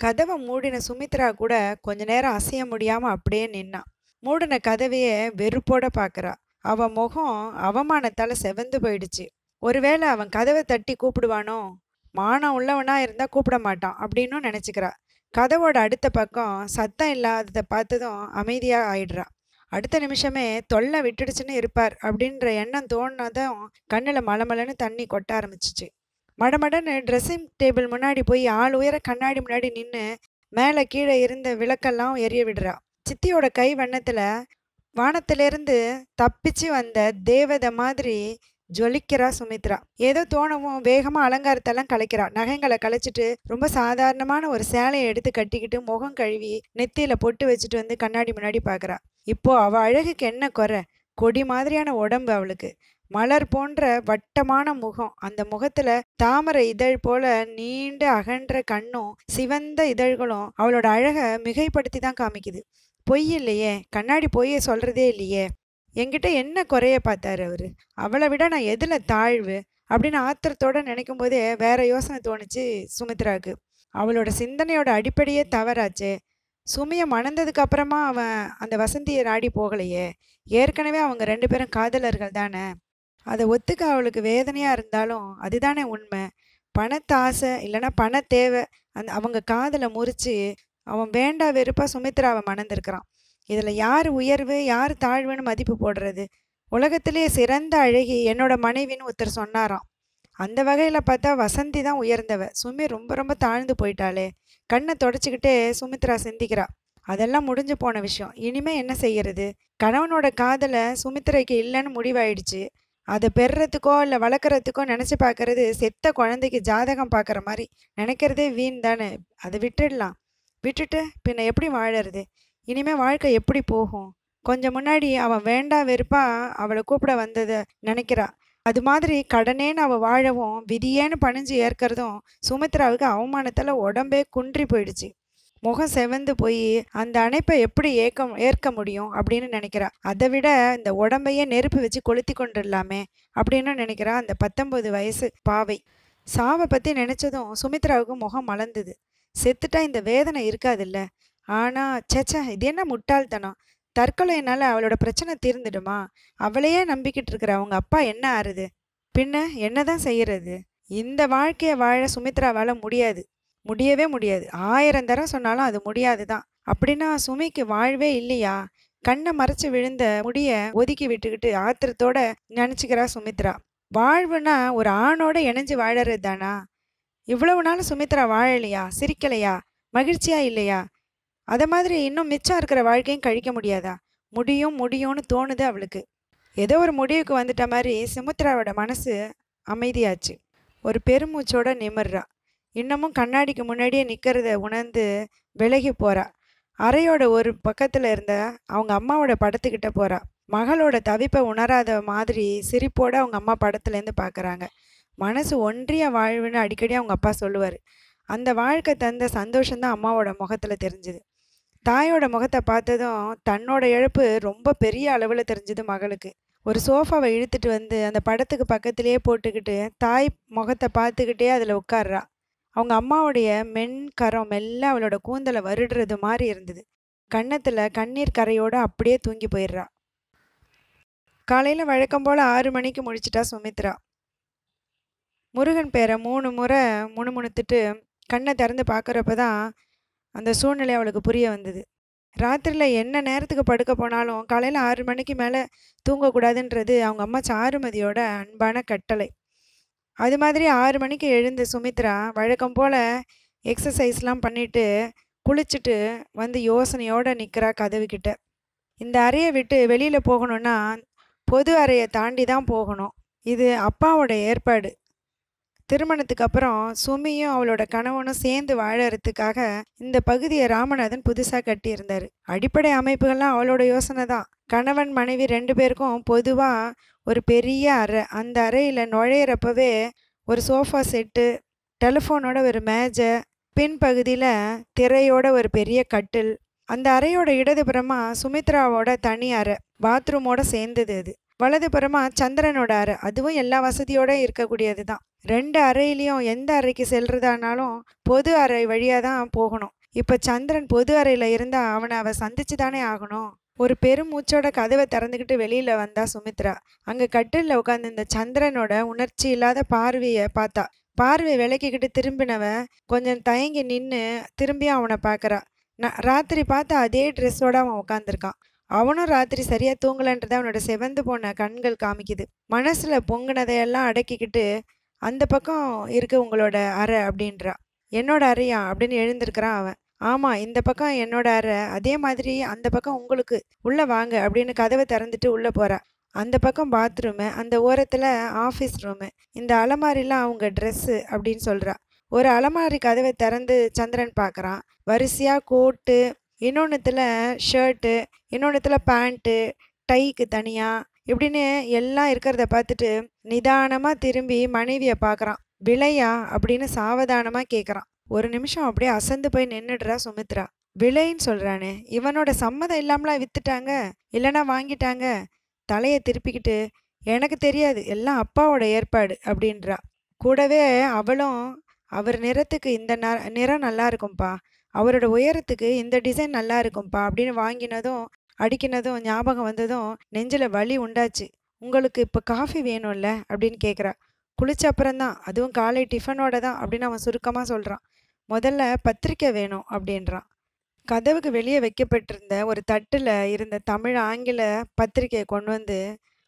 கதவை மூடின சுமித்ரா கூட கொஞ்ச நேரம் அசைய முடியாம அப்படியே நின்னா. மூடின கதவையே வெறுப்போட பார்க்குறா அவ முகம் அவமானத்தால செவந்து போயிடுச்சு. ஒருவேளை அவன் கதவை தட்டி கூப்பிடுவானோ? மானம் உள்ளவனா இருந்தா கூப்பிட மாட்டான் அப்படின்னும் நினைச்சுக்கிறா. கதவோட அடுத்த பக்கம் சத்தம் இல்லாததை பார்த்ததும் அமைதியாக ஆயிடுறா. அடுத்த நிமிஷமே தொல்லை விட்டுடுச்சுன்னு இருப்பார் அப்படின்ற எண்ணம் தோணுனதும் கண்ணில் மலமலன்னு தண்ணி கொட்ட ஆரம்பிச்சிச்சு. மடமடன்னு ட்ரெஸ்ஸிங் டேபிள் முன்னாடி போய் ஆள் உயர கண்ணாடி முன்னாடி நின்று மேலே கீழே இருந்த விளக்கெல்லாம் எரிய விடுறா. சித்தியோட கை வண்ணத்தில் வானத்திலிருந்து தப்பிச்சு வந்த தேவதை மாதிரி ஜொலிக்கிறா சுமித்ரா. ஏதோ தோணவும் வேகமாக அலங்காரத்தெல்லாம் கலைக்கிறா. நகைங்களை கலைச்சிட்டு ரொம்ப சாதாரணமான ஒரு சேலையை எடுத்து கட்டிக்கிட்டு முகம் கழுவி நெத்தியில் பொட்டு வச்சுட்டு வந்து கண்ணாடி முன்னாடி பார்க்குறா இப்போ அவள் அழகுக்கு என்ன குறை? கொடி மாதிரியான உடம்பு அவளுக்கு. மலர் போன்ற வட்டமான முகம். அந்த முகத்துல தாமரை இதழ் போல நீண்ட அகன்ற கண்ணும் சிவந்த இதழ்களும் அவளோட அழகை மிகைப்படுத்தி தான் காமிக்குது. பொய் இல்லையே? கண்ணாடி பொய்யை சொல்றதே இல்லையே? என்கிட்ட என்ன குறைய பார்த்தாரு அவரு? அவளை விட நான் எதுல தாழ்வு? அப்படின்னு ஆத்திரத்தோட நினைக்கும் போதே வேற யோசனை தோணுச்சு சுமித்ராவுக்கு. அவளோட சிந்தனையோட அடிப்படையே தவறாச்சு. சுமியை மணந்ததுக்கு அப்புறமா அவன் அந்த வசந்தியை நாடி போகலையே. ஏற்கனவே அவங்க ரெண்டு பேரும் காதலர்கள் தானே? அதை ஒத்துக்க அவளுக்கு வேதனையாக இருந்தாலும் அதுதானே உண்மை. பணத்தாசை இல்லைன்னா பண தேவை. அந்த அவங்க காதலை முறித்து அவன் வேண்டா வெறுப்பாக சுமித்ராவை மணந்திருக்கிறான். இதில் யார் உயர்வு யார் தாழ்வுன்னு மதிப்பு போடுறது? உலகத்திலேயே சிறந்த அழகி என்னோட மனைவின்னு ஒருத்தர் சொன்னாராம். அந்த வகையில் பார்த்தா வசந்தி தான் உயர்ந்தவ. சுமி ரொம்ப ரொம்ப தாழ்ந்து போயிட்டாளே. கண்ணை தொடச்சிக்கிட்டே சுமித்ரா சிந்திக்கிறா. அதெல்லாம் முடிஞ்சு போன விஷயம். இனிமே என்ன செய்யறது? கணவனோட காதலை சுமித்ரைக்கு இல்லைன்னு முடிவாயிடுச்சு. அதை பெறுறதுக்கோ இல்லை வளர்க்குறதுக்கோ நினச்சி பார்க்கறது செத்த குழந்தைக்கு ஜாதகம் பார்க்குற மாதிரி நினைக்கிறதே வீண் தானே. அதை விட்டுடலாம். விட்டுட்டு பின்ன எப்படி வாழறது? இனிமேல் வாழ்க்கை எப்படி போகும்? கொஞ்சம் முன்னாடி அவன் வேண்டா வெறுப்பா அவளை கூப்பிட வந்ததை நினைக்கிறா. அது மாதிரி கடனேன்னு அவள் வாழவும் விதியேன்னு பணிஞ்சு ஏற்கிறதும் சுமித்ராவுக்கு அவமானத்தில் உடம்பே குன்றி போயிடுச்சு. முகம் செவந்து போய் அந்த அணைப்பை எப்படி ஏற்க ஏற்க முடியும் அப்படின்னு நினைக்கிறா. அதை விட இந்த உடம்பையே நெருப்பு வச்சு கொளுத்தி கொண்டுடலாமே அப்படின்னு நினைக்கிறா அந்த பத்தொன்பது வயசு பாவை. சாவை பற்றி நினச்சதும் சுமித்ராவுக்கு முகம் மலர்ந்தது. செத்துட்டா இந்த வேதனை இருக்காதுல்ல. ஆனால் சேச்சே இது என்ன முட்டாள்தனம்? தற்கொலையினால் அவளோட பிரச்சனை தீர்ந்துடுமா? அவளையே நம்பிக்கிட்டு இருக்கிற அவங்க அப்பா என்ன ஆறுது? பின்ன என்னதான் செய்யறது? இந்த வாழ்க்கையை வாழ சுமித்ராவால் முடியாது. முடியவே முடியாது. ஆயிரம் தரம் சொன்னாலும் அது முடியாது தான் அப்படின்னா சுமிக்கு வாழ்வே இல்லையா? கண்ணை மறைச்சு விழுந்த முடிய ஒதுக்கி விட்டுக்கிட்டு ஆத்திரத்தோட நினச்சிக்கிறா சுமித்ரா. வாழ்வுனா ஒரு ஆணோட இணைஞ்சு வாழறது தானா இவ்வளவு நாள் சுமித்ரா வாழலையா? சிரிக்கலையா? மகிழ்ச்சியா இல்லையா? அத மாதிரி இன்னும் மிச்சம் இருக்கிற வாழ்க்கையும் கழிக்க முடியாதா? முடியும் முடியும்னு தோணுது அவளுக்கு. ஏதோ ஒரு முடிவுக்கு வந்துட்ட மாதிரி சுமித்ராவோட மனசு அமைதியாச்சு. ஒரு பெருமூச்சோட நிமிர்றா. இன்னமும் கண்ணாடிக்கு முன்னாடியே நிற்கிறத உணர்ந்து விலகி போறா. அறையோட ஒரு பக்கத்தில் இருந்த அவங்க அம்மாவோட படத்துக்கிட்ட போறா. மகளோட தவிப்பை உணராத மாதிரி சிரிப்போட அவங்க அம்மா படத்துலேருந்து பார்க்குறாங்க மனசு ஒன்றிய வாழ்வுன்னு அடிக்கடி அவங்க அப்பா சொல்லுவார். அந்த வாழ்க்கை தந்த சந்தோஷம்தான் அம்மாவோட முகத்தில் தெரிஞ்சுது. தாயோட முகத்தை பார்த்ததும் தன்னோட இழப்பு ரொம்ப பெரிய அளவில் தெரிஞ்சுது மகளுக்கு. ஒரு சோஃபாவை இழுத்துட்டு வந்து அந்த படத்துக்கு பக்கத்திலேயே போட்டுக்கிட்டு தாய் முகத்தை பார்த்துக்கிட்டே அதில் உட்கார்றா. அவங்க அம்மாவுடைய மென் கரம் மெல்ல அவளோட கூந்தலை வருடுறது மாதிரி இருந்தது. கன்னத்தில் கண்ணீர் கரையோடு அப்படியே தூங்கி போயிடுறா. காலையில் வழக்கம் போல் ஆறு மணிக்கு முடிச்சிட்டா சுமித்ரா. முருகன் பேரை மூணு முறை முணுமுணுத்துட்டு கண்ணை திறந்து பார்க்குறப்ப தான் அந்த சூழ்நிலை அவளுக்கு புரிய வந்தது. ராத்திரியில் என்ன நேரத்துக்கு படுக்க போனாலும் காலையில் ஆறு மணிக்கு மேலே தூங்கக்கூடாதுன்றது அவங்க அம்மா சாருமதியோட அன்பான கட்டளை. அது மாதிரி ஆறு மணிக்கு எழுந்த சுமித்ரா வழக்கம் போல் எக்ஸசைஸ்லாம் பண்ணிவிட்டு குளிச்சுட்டு வந்து யோசனையோடு நிற்கிறா கதவுக்கிட்ட இந்த அறையை விட்டு வெளியில் போகணுன்னா பொது அறையை தாண்டி தான் போகணும். இது அப்பாவோட ஏற்பாடு. திருமணத்துக்கு அப்புறம் சுமியும் அவளோட கணவனும் சேர்ந்து வாழறதுக்காக இந்த பகுதியை ராமநாதன் புதுசாக கட்டியிருந்தார். அடிப்படை அமைப்புகள்லாம் அவளோட யோசனை தான். கணவன் மனைவி ரெண்டு பேருக்கும் பொதுவாக ஒரு பெரிய அறை. அந்த அறையில் நுழையிறப்பவே ஒரு சோஃபா செட்டு டெலிஃபோனோட ஒரு மேஜை பின்பகுதியில் திரையோட ஒரு பெரிய கட்டில். அந்த அறையோட இடதுபுறமா சுமித்ராவோட தனி அறை. பாத்ரூமோட சேர்ந்தது அது. வலதுபுறமா சந்திரனோட அறை. அதுவும் எல்லா வசதியோட இருக்கக்கூடியது தான். ரெண்டு அறையிலையும் எந்த அறைக்கு செல்றதானாலும் பொது அறை வழியாக தான் போகணும். இப்போ சந்திரன் பொது அறையில் இருந்தா அவனை அவ சந்திச்சு தானே ஆகணும். ஒரு பெருமூச்சோட கதவை திறந்துக்கிட்டு வெளியில வந்தா சுமித்ரா. அங்க கட்டிலில் உட்காந்து இந்த சந்திரனோட உணர்ச்சி இல்லாத பார்வைய பார்த்தா. பார்வை விளக்கிக்கிட்டு திரும்பினவ கொஞ்சம் தயங்கி நின்று திரும்பியும் அவனை பார்க்கறா நான் ராத்திரி பார்த்து அதே ட்ரெஸ்ஸோட அவன் உட்காந்துருக்கான் அவனும் ராத்திரி சரியா தூங்கலன்றதை அவனோட செவந்து போன கண்கள் காமிக்குது. மனசுல பொங்கினதையெல்லாம் அடக்கிக்கிட்டு அந்த பக்கம் இருக்கு உங்களோட அறை அப்படின்றா. என்னோட அறையா? அப்படின்னு எழுந்திருக்கிறான் அவன். ஆமா இந்த பக்கம் என்னோட அறை. அதே மாதிரி அந்த பக்கம் உங்களுக்கு. உள்ள வாங்க அப்படின்னு கதவை திறந்துட்டு உள்ள போறா. அந்த பக்கம் பாத்ரூமு அந்த ஓரத்துல ஆஃபீஸ் ரூமு. இந்த அலமாரிலாம் அவங்க ட்ரெஸ்ஸு அப்படின்னு சொல்றா. ஒரு அலமாரி கதவை திறந்து சந்திரன் பார்க்குறான் வரிசையாக கோட்டு இன்னொன்றுத்தில் ஷர்ட்டு இன்னொன்றுத்தில் பேண்ட்டு டைக்கு தனியாக இப்படின்னு எல்லாம் இருக்கிறத பார்த்துட்டு நிதானமாக திரும்பி மனைவியை பார்க்குறான். விலையா? அப்படின்னு சாவதானமாக கேட்குறான் ஒரு நிமிஷம் அப்படியே அசந்து போய் நின்றுடுறா சுமித்ரா. விலைன்னு சொல்கிறானே இவனோட சம்மதம் இல்லாமலாம் விற்றுட்டாங்க இல்லைன்னா வாங்கிட்டாங்க? தலையை திருப்பிக்கிட்டு எனக்கு தெரியாது எல்லாம் அப்பாவோட ஏற்பாடு அப்படின்றா. கூடவே அவளும் அவர் நிறத்துக்கு இந்த ந- நிறம் நல்லா இருக்கும்ப்பா அவரோட உயரத்துக்கு இந்த டிசைன் நல்லா இருக்கும்ப்பா அப்படின்னு வாங்கினதும் அடிக்கினதும் ஞாபகம் வந்ததும் நெஞ்சில் வலி உண்டாச்சு. உங்களுக்கு இப்போ காஃபி வேணும்ல? அப்படின்னு கேட்குறா குளிச்ச அப்புறம்தான். அதுவும் காலை டிஃபனோட தான் அப்படின்னு அவன் சுருக்கமாக சொல்கிறான் முதல்ல பத்திரிக்கை வேணும் அப்படின்றான். கதவுக்கு வெளியே வைக்கப்பட்டிருந்த ஒரு தட்டில் இருந்த தமிழ் ஆங்கில பத்திரிக்கையை கொண்டு வந்து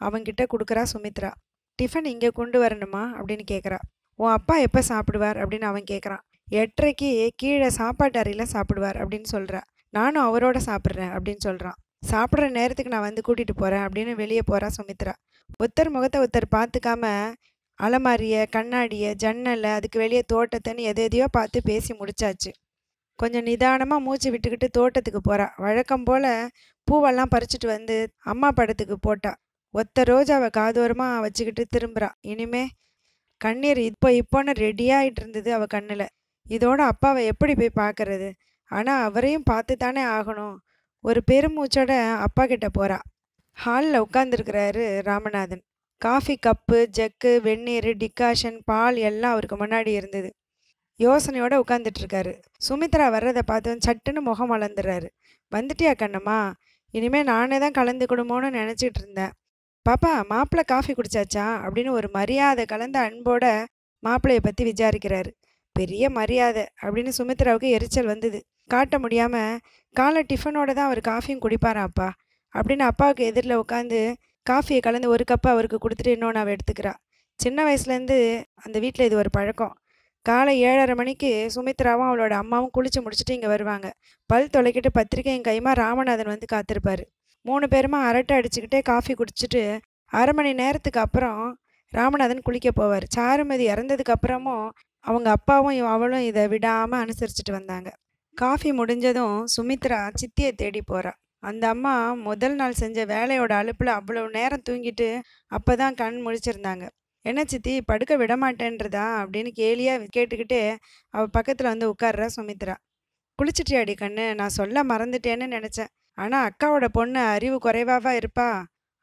அவங்கிட்ட கொடுக்குறா சுமித்ரா. டிஃபன் இங்கே கொண்டு வரணுமா? அப்படின்னு கேட்குறா உன் அப்பா எப்போ சாப்பிடுவார்? அப்படின்னு அவன் கேட்குறான் எட்டரைக்கு கீழே சாப்பாட்டு அறையில் சாப்பிடுவார் அப்படின்னு சொல்கிறா நானும் அவரோட சாப்பிட்றேன் அப்படின்னு சொல்கிறான் சாப்பிட்ற நேரத்துக்கு நான் வந்து கூட்டிகிட்டு போகிறேன் அப்படின்னு வெளியே போகிறா சுமித்ரா. ஒருத்தர் முகத்தை ஒருத்தர் பார்த்துக்காம அலமாரியை கண்ணாடியை ஜன்னலை அதுக்கு வெளியே தோட்டத்தைன்னு எது எதையோ பார்த்து பேசி முடிச்சாச்சு. கொஞ்சம் நிதானமாக மூச்சு விட்டுக்கிட்டு தோட்டத்துக்கு போகிறா வழக்கம் போல் பூவெல்லாம் பறிச்சுட்டு வந்து அம்மா படத்துக்கு போட்டா. ஒத்த ரோஜாவை காதோரமாக வச்சுக்கிட்டு திரும்புறா. இனிமே கண்ணீர் இப்போ இப்போன்னு ரெடியாகிட்டு இருந்தது அவள் கண்ணில். இதோட அப்பாவை எப்படி போய் பார்க்கறது ஆனால் அவரையும் பார்த்து தானே ஆகணும். ஒரு பெருமூச்சோட அப்பா கிட்ட போகிறா ஹாலில் உட்காந்துருக்கிறாரு ராமநாதன். காஃபி கப்பு ஜக்கு வெந்நீர் டிகாஷன் பால் எல்லாம் அவருக்கு முன்னாடி இருந்தது. யோசனையோட உட்காந்துட்ருக்காரு சுமித்ரா வர்றதை பார்த்து சட்டுன்னு முகம் வளர்ந்துடுறாரு வந்துட்டியா கண்ணம்மா? இனிமேல் நானே தான் கலந்துக்கணுமோன்னு நினச்சிட்டு இருந்தேன். பாப்பா மாப்பிள்ளை காஃபி குடிச்சாச்சா? அப்படின்னு ஒரு மரியாதை கலந்த அன்போட மாப்பிள்ளையை பற்றி விசாரிக்கிறாரு. பெரிய மரியாதை அப்படின்னு சுமித்ராவுக்கு எரிச்சல் வந்தது. காட்ட முடியாமல் காலை டிஃபனோட தான் அவர் காஃபியும் குடிப்பாராம் அப்பா அப்படின்னு அப்பாவுக்கு எதிரில் உட்காந்து காஃபியை கலந்து ஒரு கப்பு அவருக்கு கொடுத்துட்டு இன்னொன்று அவள் எடுத்துக்கிறா. சின்ன வயசுலேருந்து அந்த வீட்டில் இது ஒரு பழக்கம். காலை ஏழரை மணிக்கு சுமித்ராவும் அவளோட அம்மாவும் குளிச்சு முடிச்சுட்டு இங்கே வருவாங்க. பல் தொலைக்கிட்டு பத்திரிக்கையும் கைமா ராமநாதன் வந்து காத்திருப்பார். மூணு பேருமா அரட்டை அடிச்சுக்கிட்டே காஃபி குடிச்சிட்டு அரை மணி நேரத்துக்கு அப்புறம் ராமநாதன் குளிக்க போவார். சாருமதி இறந்ததுக்கு அப்புறமும் அவங்க அப்பாவும் அவளும் இதை விடாமல் அனுசரிச்சுட்டு வந்தாங்க. காஃபி முடிஞ்சதும் சுமித்ரா சித்தியை தேடி போகிறா அந்த அம்மா முதல் நாள் செஞ்ச வேலையோட அலுப்பில் அவ்வளோ நேரம் தூங்கிட்டு அப்போ தான் கண் முழிச்சிருந்தாங்க. என்ன சித்தி படுக்க விட மாட்டேன்றதா அப்படின்னு கேலியாக கேட்டுக்கிட்டே அவள் பக்கத்தில் வந்து உட்கார்றா சுமித்ரா. குளிச்சிட்டியாடி கண்ணு? நான் சொல்ல மறந்துட்டேன்னு நினச்சேன். ஆனால் அக்காவோட பொண்ணு அறிவு குறைவாவா இருப்பா?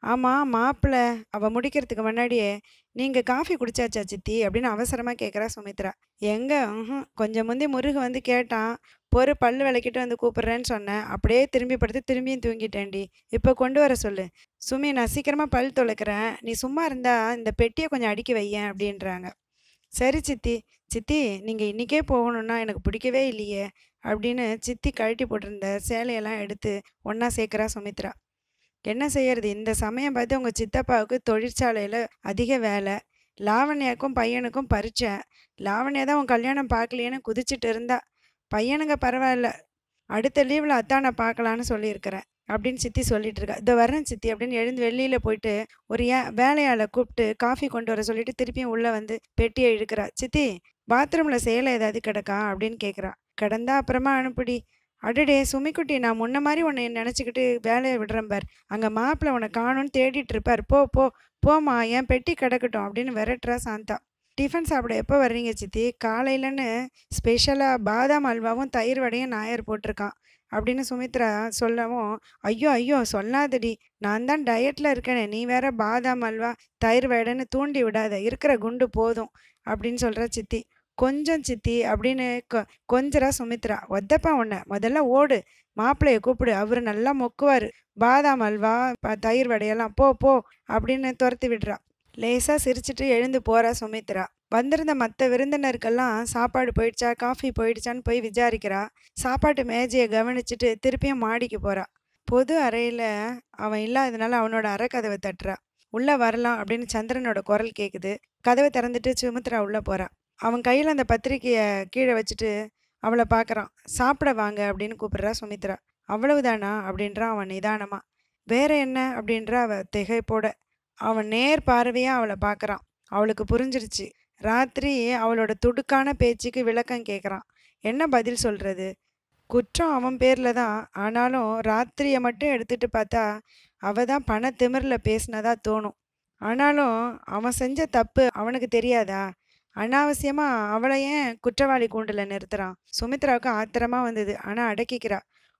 ஆமாம் மாப்பிள்ளை அவள் முடிக்கிறதுக்கு முன்னாடியே நீங்கள் காஃபி குடிச்சாச்சா சித்தி? அப்படின்னு அவசரமாக கேட்குறா சுமித்ரா. எங்கே? ம் கொஞ்சம் முந்தி முருகு வந்து கேட்டான் பொறு பல் விளக்கிட்டு வந்து கூப்பிட்றேன்னு சொன்னேன். அப்படியே திரும்பி படுத்து திரும்பியும் தூங்கிட்டேன்டி. இப்போ கொண்டு வர சொல்லு. சுமி நான் சீக்கிரமாக பல் துளைக்கிறேன். நீ சும்மா இருந்தால் இந்த பெட்டியை கொஞ்சம் அடுக்கி வையேன் அப்படின்றாங்க. சரி சித்தி. சித்தி நீங்கள் இன்றைக்கே போகணுன்னா எனக்கு பிடிக்கவே இல்லையே அப்படின்னு சித்தி கழட்டி போட்டிருந்த சேலையெல்லாம் எடுத்து ஒன்றா சேர்க்குறா சுமித்ரா. என்ன செய்யறது? இந்த சமயம் பார்த்து உங்கள் சித்தப்பாவுக்கு தொழிற்சாலையில் அதிக வேலை லாவண்யாக்கும் பையனுக்கும் பரிச்சை. லாவண்யா தான் உன் கல்யாணம் பார்க்கலையேன்னு குதிச்சிட்டு இருந்தா. பையனுங்க பரவாயில்ல. அடுத்த லீவில் அத்தானை பார்க்கலான்னு சொல்லியிருக்கிறேன் அப்படின்னு சித்தி சொல்லிட்டு இருக்கா. இதோ வரேன் சித்தி அப்படின்னு எழுந்து வெளியில் போயிட்டு ஒரு ஏ வேலையாளை கூப்பிட்டு காஃபி கொண்டு வர சொல்லிட்டு திருப்பியும் உள்ளே வந்து பெட்டியை இழுக்கிறா. சித்தி பாத்ரூமில் சேலை ஏதாவது கிடக்கா அப்படின்னு கேட்குறா கிடந்தா அப்புறமா அனுப்பிடி. அடடே சுமிக்குட்டி நான் முன்ன மாதிரி உன்னை நினச்சிக்கிட்டு வேலையை விடுறேன் பார். அங்கே மாப்பிள்ளை உன்னை காணும்னு தேடிட்டு இருப்பார். போ போ போம்மா என் பெட்டி கிடக்கட்டும் அப்படின்னு விரட்டுறா சாந்தா. டிஃபன் சாப்பிட எப்போ வர்றீங்க சித்தி? காலையிலன்னு ஸ்பெஷலாக பாதாம் அல்வாவும் தயிர் வடையும் நாயர் போட்டிருக்கான் அப்படின்னு சுமித்ரா சொல்லவும் ஐயோ ஐயோ சொல்லாதடி. நான் தான் டயட்டில் இருக்கேனே. நீ வேற பாதாம் அல்வா தயிர் வடைன்னு தூண்டி விடாத. இருக்கிற குண்டு போதும். அப்படின்னு சொல்கிற சித்தி. கொஞ்சம் சித்தி அப்படின்னு கொ கொஞ்சரா சுமித்ரா ஒத்தப்பா உன்னை முதல்ல ஓடு மாப்பிள்ளைய கூப்பிடு அவர் நல்லா மொக்குவார் பாதாம் அல்வா ப- தயிர் வடையெல்லாம் போ போ அப்படின்னு துரத்தி விடுறா. லேசாக சிரிச்சிட்டு எழுந்து போகிறா சுமித்ரா. வந்திருந்த மற்ற விருந்தினருக்கெல்லாம் சாப்பாடு போயிடுச்சா காஃபி போயிடுச்சான்னு போய் விசாரிக்கிறா. சாப்பாட்டு மேஜையை கவனிச்சுட்டு திருப்பியும் மாடிக்கு போகிறா பொது அறையில் அவன் இல்லாததுனால அவனோட அறை கதவை தட்டுறா. உள்ளே வரலாம் அப்படின்னு சந்திரனோட குரல் கேட்குது கதவை திறந்துட்டு சுமித்ரா உள்ளே போகிறா அவன் கையில் அந்த பத்திரிக்கையை கீழே வச்சுட்டு அவளை பார்க்குறான் சாப்பிட வாங்க அப்படின்னு கூப்பிடுறா சுமித்ரா. அவ்வளவுதானா? அப்படின்றான் அவன் நிதானமாக வேற என்ன? அப்படின்ற அவ திகைப்போட. அவன் நேர் பார்வையாக அவளை பார்க்குறான் அவளுக்கு புரிஞ்சிருச்சு. ராத்திரி அவளோட துடுக்கான பேச்சுக்கு விளக்கம் கேட்குறான் என்ன பதில் சொல்கிறது குற்றம் அவன் பேரில் தான். ஆனாலும் ராத்திரியை மட்டும் எடுத்துகிட்டு பார்த்தா அவ தான் பண திமிரில் பேசினதா தோணும். ஆனாலும் அவன் செஞ்ச தப்பு அவனுக்கு தெரியாதா? அனாவசியமாக அவளை ஏன் குற்றவாளி கூண்டில் நிறுத்துறான் சுமித்ராவுக்கு ஆத்திரமாக வந்தது. ஆனால் அடக்கிக்கிறா.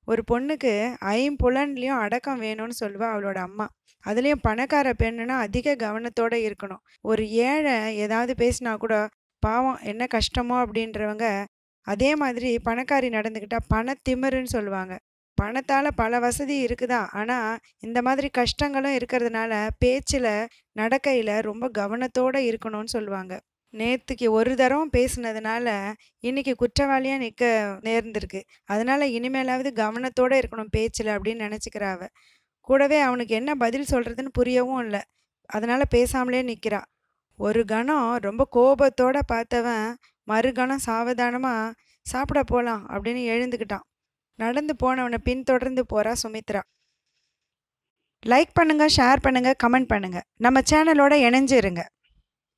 ஒரு பொண்ணுக்கு ஐம்புலன்லேயும் அடக்கம் வேணும்னு சொல்லுவா அவளோட அம்மா. அதுலேயும் பணக்கார பெண்ணுனா அதிக கவனத்தோட இருக்கணும். ஒரு ஏழை ஏதாவது பேசினா கூட பாவம் என்ன கஷ்டமோ அப்படின்றவங்க அதே மாதிரி பணக்காரி நடந்துக்கிட்டா பணத்திமிருன்னு சொல்லுவாங்க. பணத்தால் பல வசதி இருக்குதா? ஆனால் இந்த மாதிரி கஷ்டங்களும் இருக்கிறதுனால பேச்சில் நடக்கையில் ரொம்ப கவனத்தோடு இருக்கணும்னு சொல்லுவாங்க. நேற்றுக்கு ஒரு தரம் பேசுனதுனால இன்னைக்கு குற்றவாளியாக நிற்க நேர்ந்திருக்கு. அதனால இனிமேலாவது கவனத்தோடு இருக்கணும் பேச்சில் அப்படின்னு நினச்சிக்கிறாவ கூடவே அவனுக்கு என்ன பதில் சொல்கிறதுன்னு புரியவும் இல்லை. அதனால் பேசாமலே நிற்கிறா ஒரு கணம் ரொம்ப கோபத்தோட பார்த்தவன் மறுகணம் சாவதானமாக சாப்பிட போகலாம் அப்படின்னு எழுந்துக்கிட்டான். நடந்து போனவனை பின்தொடர்ந்து போகிறா சுமித்ரா. லைக் பண்ணுங்க ஷேர் பண்ணுங்கள் கமெண்ட் பண்ணுங்க. நம்ம சேனலோட இணைஞ்சு இருங்க